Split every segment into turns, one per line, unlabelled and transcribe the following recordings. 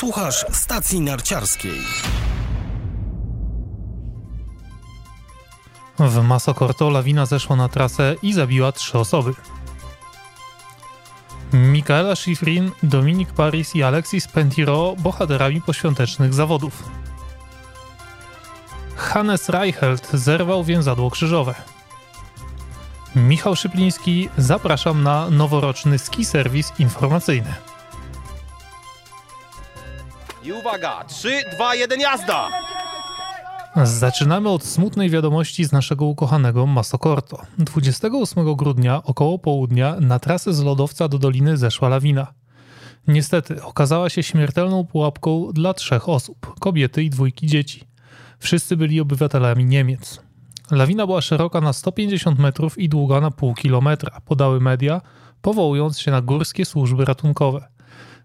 Słuchasz stacji narciarskiej.
W Masokorto lawina zeszła na trasę i zabiła trzy osoby. Michaela Schifrin, Dominik Paris i Alexis Pentiro bohaterami poświątecznych zawodów. Hannes Reichelt zerwał więzadło krzyżowe. Michał Szypliński, zapraszam na noworoczny ski serwis informacyjny.
Uwaga, 3, 2, 1, jazda!
Zaczynamy od smutnej wiadomości z naszego ukochanego Masokorto. 28 grudnia około południa na trasę z lodowca do doliny zeszła lawina. Niestety okazała się śmiertelną pułapką dla trzech osób kobiety i dwójki dzieci. Wszyscy byli obywatelami Niemiec. Lawina była szeroka na 150 metrów i długa na pół kilometra, podały media, powołując się na górskie służby ratunkowe.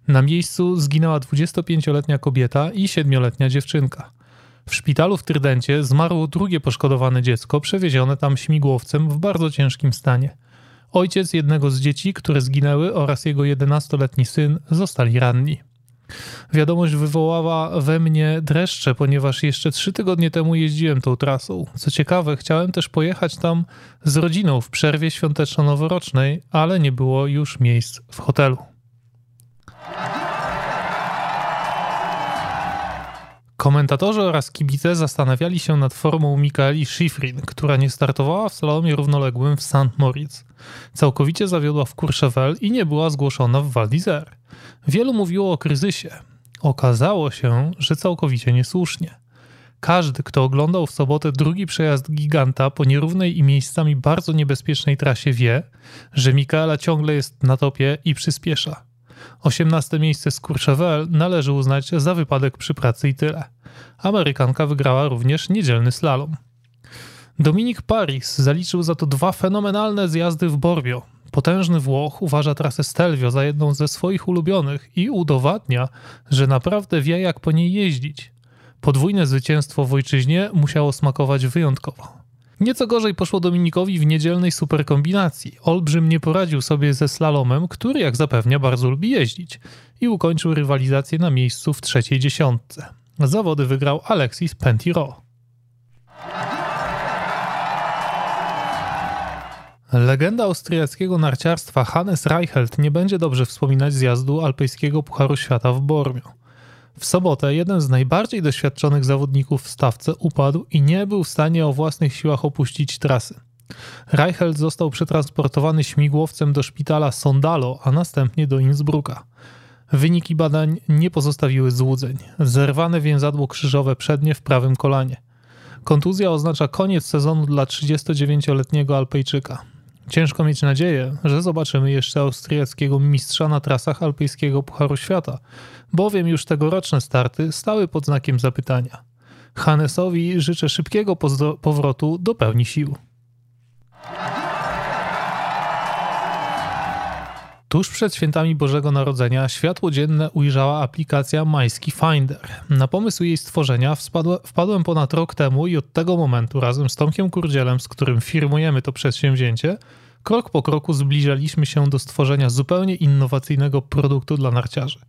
Na miejscu zginęła 25-letnia kobieta i 7-letnia dziewczynka. W szpitalu w Trydencie zmarło drugie poszkodowane dziecko, przewiezione tam śmigłowcem w bardzo ciężkim stanie. Ojciec jednego z dzieci, które zginęły, oraz jego 11-letni syn zostali ranni. Wiadomość wywołała we mnie dreszcze, ponieważ jeszcze trzy tygodnie temu jeździłem tą trasą. Co ciekawe, chciałem też pojechać tam z rodziną w przerwie świąteczno-noworocznej, ale nie było już miejsc w hotelu. Komentatorzy oraz kibice zastanawiali się nad formą Mikaeli Schifrin, która nie startowała w slalomie równoległym w St. Moritz. Całkowicie zawiodła w Courchevel i nie była zgłoszona w Val d'Isère. Wielu mówiło o kryzysie. Okazało się, że całkowicie niesłusznie. Każdy, kto oglądał w sobotę drugi przejazd giganta po nierównej i miejscami bardzo niebezpiecznej trasie wie, że Mikaela ciągle jest na topie i przyspiesza. 18 miejsce z Courchevel należy uznać za wypadek przy pracy i tyle. Amerykanka wygrała również niedzielny slalom. Dominik Paris zaliczył za to dwa fenomenalne zjazdy w Borbio. Potężny Włoch uważa trasę Stelvio za jedną ze swoich ulubionych i udowadnia, że naprawdę wie jak po niej jeździć. Podwójne zwycięstwo w ojczyźnie musiało smakować wyjątkowo. Nieco gorzej poszło Dominikowi w niedzielnej superkombinacji. Olbrzym nie poradził sobie ze slalomem, który jak zapewnia bardzo lubi jeździć i ukończył rywalizację na miejscu w trzeciej dziesiątce. Zawody wygrał Alexis Pentiro. Legenda austriackiego narciarstwa Hannes Reichelt nie będzie dobrze wspominać zjazdu alpejskiego Pucharu Świata w Bormio. W sobotę jeden z najbardziej doświadczonych zawodników w stawce upadł i nie był w stanie o własnych siłach opuścić trasy. Reichelt został przetransportowany śmigłowcem do szpitala Sondalo, a następnie do Innsbrucka. Wyniki badań nie pozostawiły złudzeń. Zerwane więzadło krzyżowe przednie w prawym kolanie. Kontuzja oznacza koniec sezonu dla 39-letniego Alpejczyka. Ciężko mieć nadzieję, że zobaczymy jeszcze austriackiego mistrza na trasach alpejskiego Pucharu Świata, bowiem już tegoroczne starty stały pod znakiem zapytania. Hannesowi życzę szybkiego powrotu do pełni sił. Tuż przed świętami Bożego Narodzenia światło dzienne ujrzała aplikacja Majski Finder. Na pomysł jej stworzenia wpadłem ponad rok temu i od tego momentu razem z Tomkiem Kurdzielem, z którym firmujemy to przedsięwzięcie, krok po kroku zbliżaliśmy się do stworzenia zupełnie innowacyjnego produktu dla narciarzy.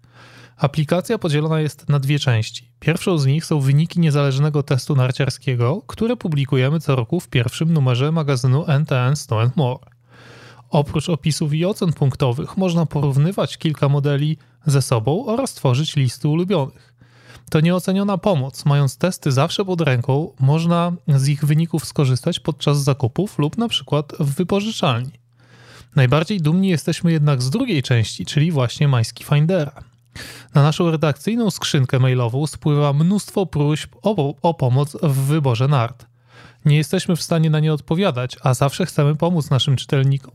Aplikacja podzielona jest na dwie części. Pierwszą z nich są wyniki niezależnego testu narciarskiego, które publikujemy co roku w pierwszym numerze magazynu NTN Snow More. Oprócz opisów i ocen punktowych można porównywać kilka modeli ze sobą oraz tworzyć listy ulubionych. To nieoceniona pomoc. Mając testy zawsze pod ręką, można z ich wyników skorzystać podczas zakupów lub na przykład w wypożyczalni. Najbardziej dumni jesteśmy jednak z drugiej części, czyli właśnie Majski Findera. Na naszą redakcyjną skrzynkę mailową spływa mnóstwo próśb o, o pomoc w wyborze nart. Nie jesteśmy w stanie na nie odpowiadać, a zawsze chcemy pomóc naszym czytelnikom.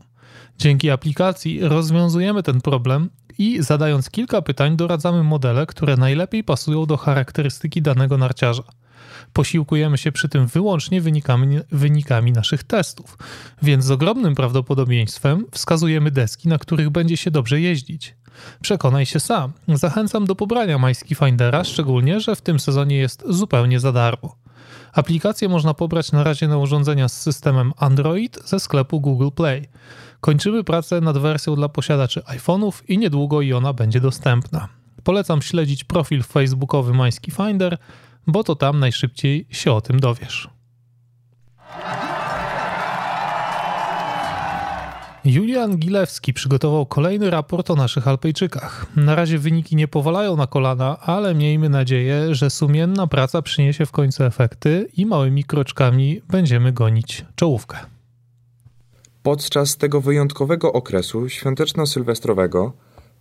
Dzięki aplikacji rozwiązujemy ten problem i zadając kilka pytań doradzamy modele, które najlepiej pasują do charakterystyki danego narciarza. Posiłkujemy się przy tym wyłącznie wynikami, wynikami naszych testów, więc z ogromnym prawdopodobieństwem wskazujemy deski, na których będzie się dobrze jeździć. Przekonaj się sam. Zachęcam do pobrania Majski Findera, szczególnie, że w tym sezonie jest zupełnie za darmo. Aplikację można pobrać na razie na urządzenia z systemem Android ze sklepu Google Play. Kończymy pracę nad wersją dla posiadaczy iPhone'ów i niedługo i ona będzie dostępna. polecam śledzić profil facebookowy Mański Finder, bo to tam najszybciej się o tym dowiesz. Julian Gilewski przygotował kolejny raport o naszych Alpejczykach. Na razie wyniki nie powalają na kolana, ale miejmy nadzieję, że sumienna praca przyniesie w końcu efekty i małymi kroczkami będziemy gonić czołówkę.
Podczas tego wyjątkowego okresu świąteczno-sylwestrowego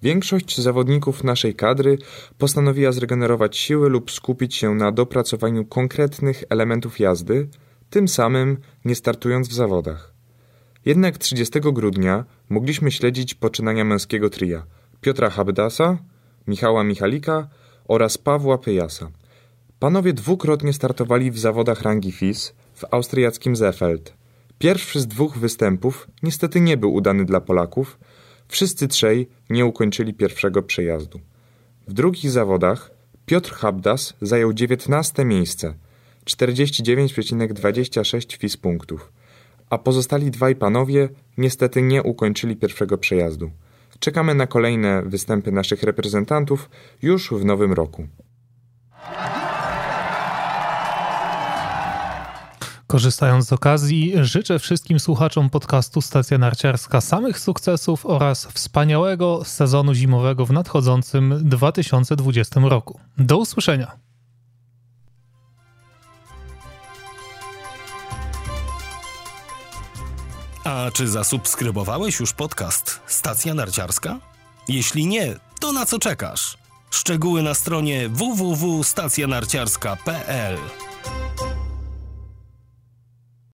większość zawodników naszej kadry postanowiła zregenerować siły lub skupić się na dopracowaniu konkretnych elementów jazdy, tym samym nie startując w zawodach. Jednak 30 grudnia mogliśmy śledzić poczynania męskiego tria Piotra Habdasa, Michała Michalika oraz Pawła Pyjasa. Panowie dwukrotnie startowali w zawodach rangi FIS w austriackim Zefeld. Pierwszy z dwóch występów niestety nie był udany dla Polaków. Wszyscy trzej nie ukończyli pierwszego przejazdu. W drugich zawodach Piotr Habdas zajął 19 miejsce, 49,26 FIS punktów a pozostali dwaj panowie niestety nie ukończyli pierwszego przejazdu. Czekamy na kolejne występy naszych reprezentantów już w nowym roku.
Korzystając z okazji, życzę wszystkim słuchaczom podcastu Stacja Narciarska samych sukcesów oraz wspaniałego sezonu zimowego w nadchodzącym 2020 roku. Do usłyszenia!
A czy zasubskrybowałeś już podcast Stacja Narciarska? Jeśli nie, to na co czekasz? Szczegóły na stronie www.stacjanarciarska.pl